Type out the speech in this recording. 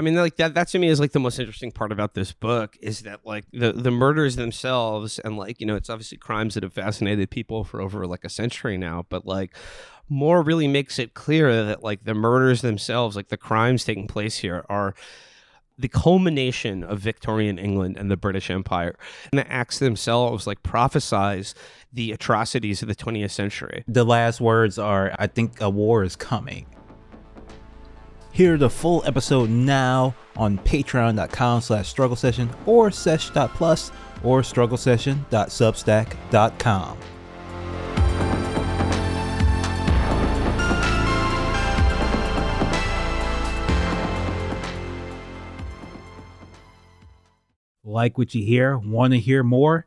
I mean, like that. That to me is like the most interesting part about this book is that like the the murders themselves and like you know it's obviously crimes that have fascinated people for over like a century now, but like Moore really makes it clear that like the murders themselves, like the crimes taking place here, are the culmination of Victorian England and the British Empire. And the acts themselves like prophesize the atrocities of the 20th century. The last words are I think a war is coming. Hear the full episode now on patreon.com slash struggle session or sesh.plus or struggle session.substack.com. Like what you hear? Want to hear more?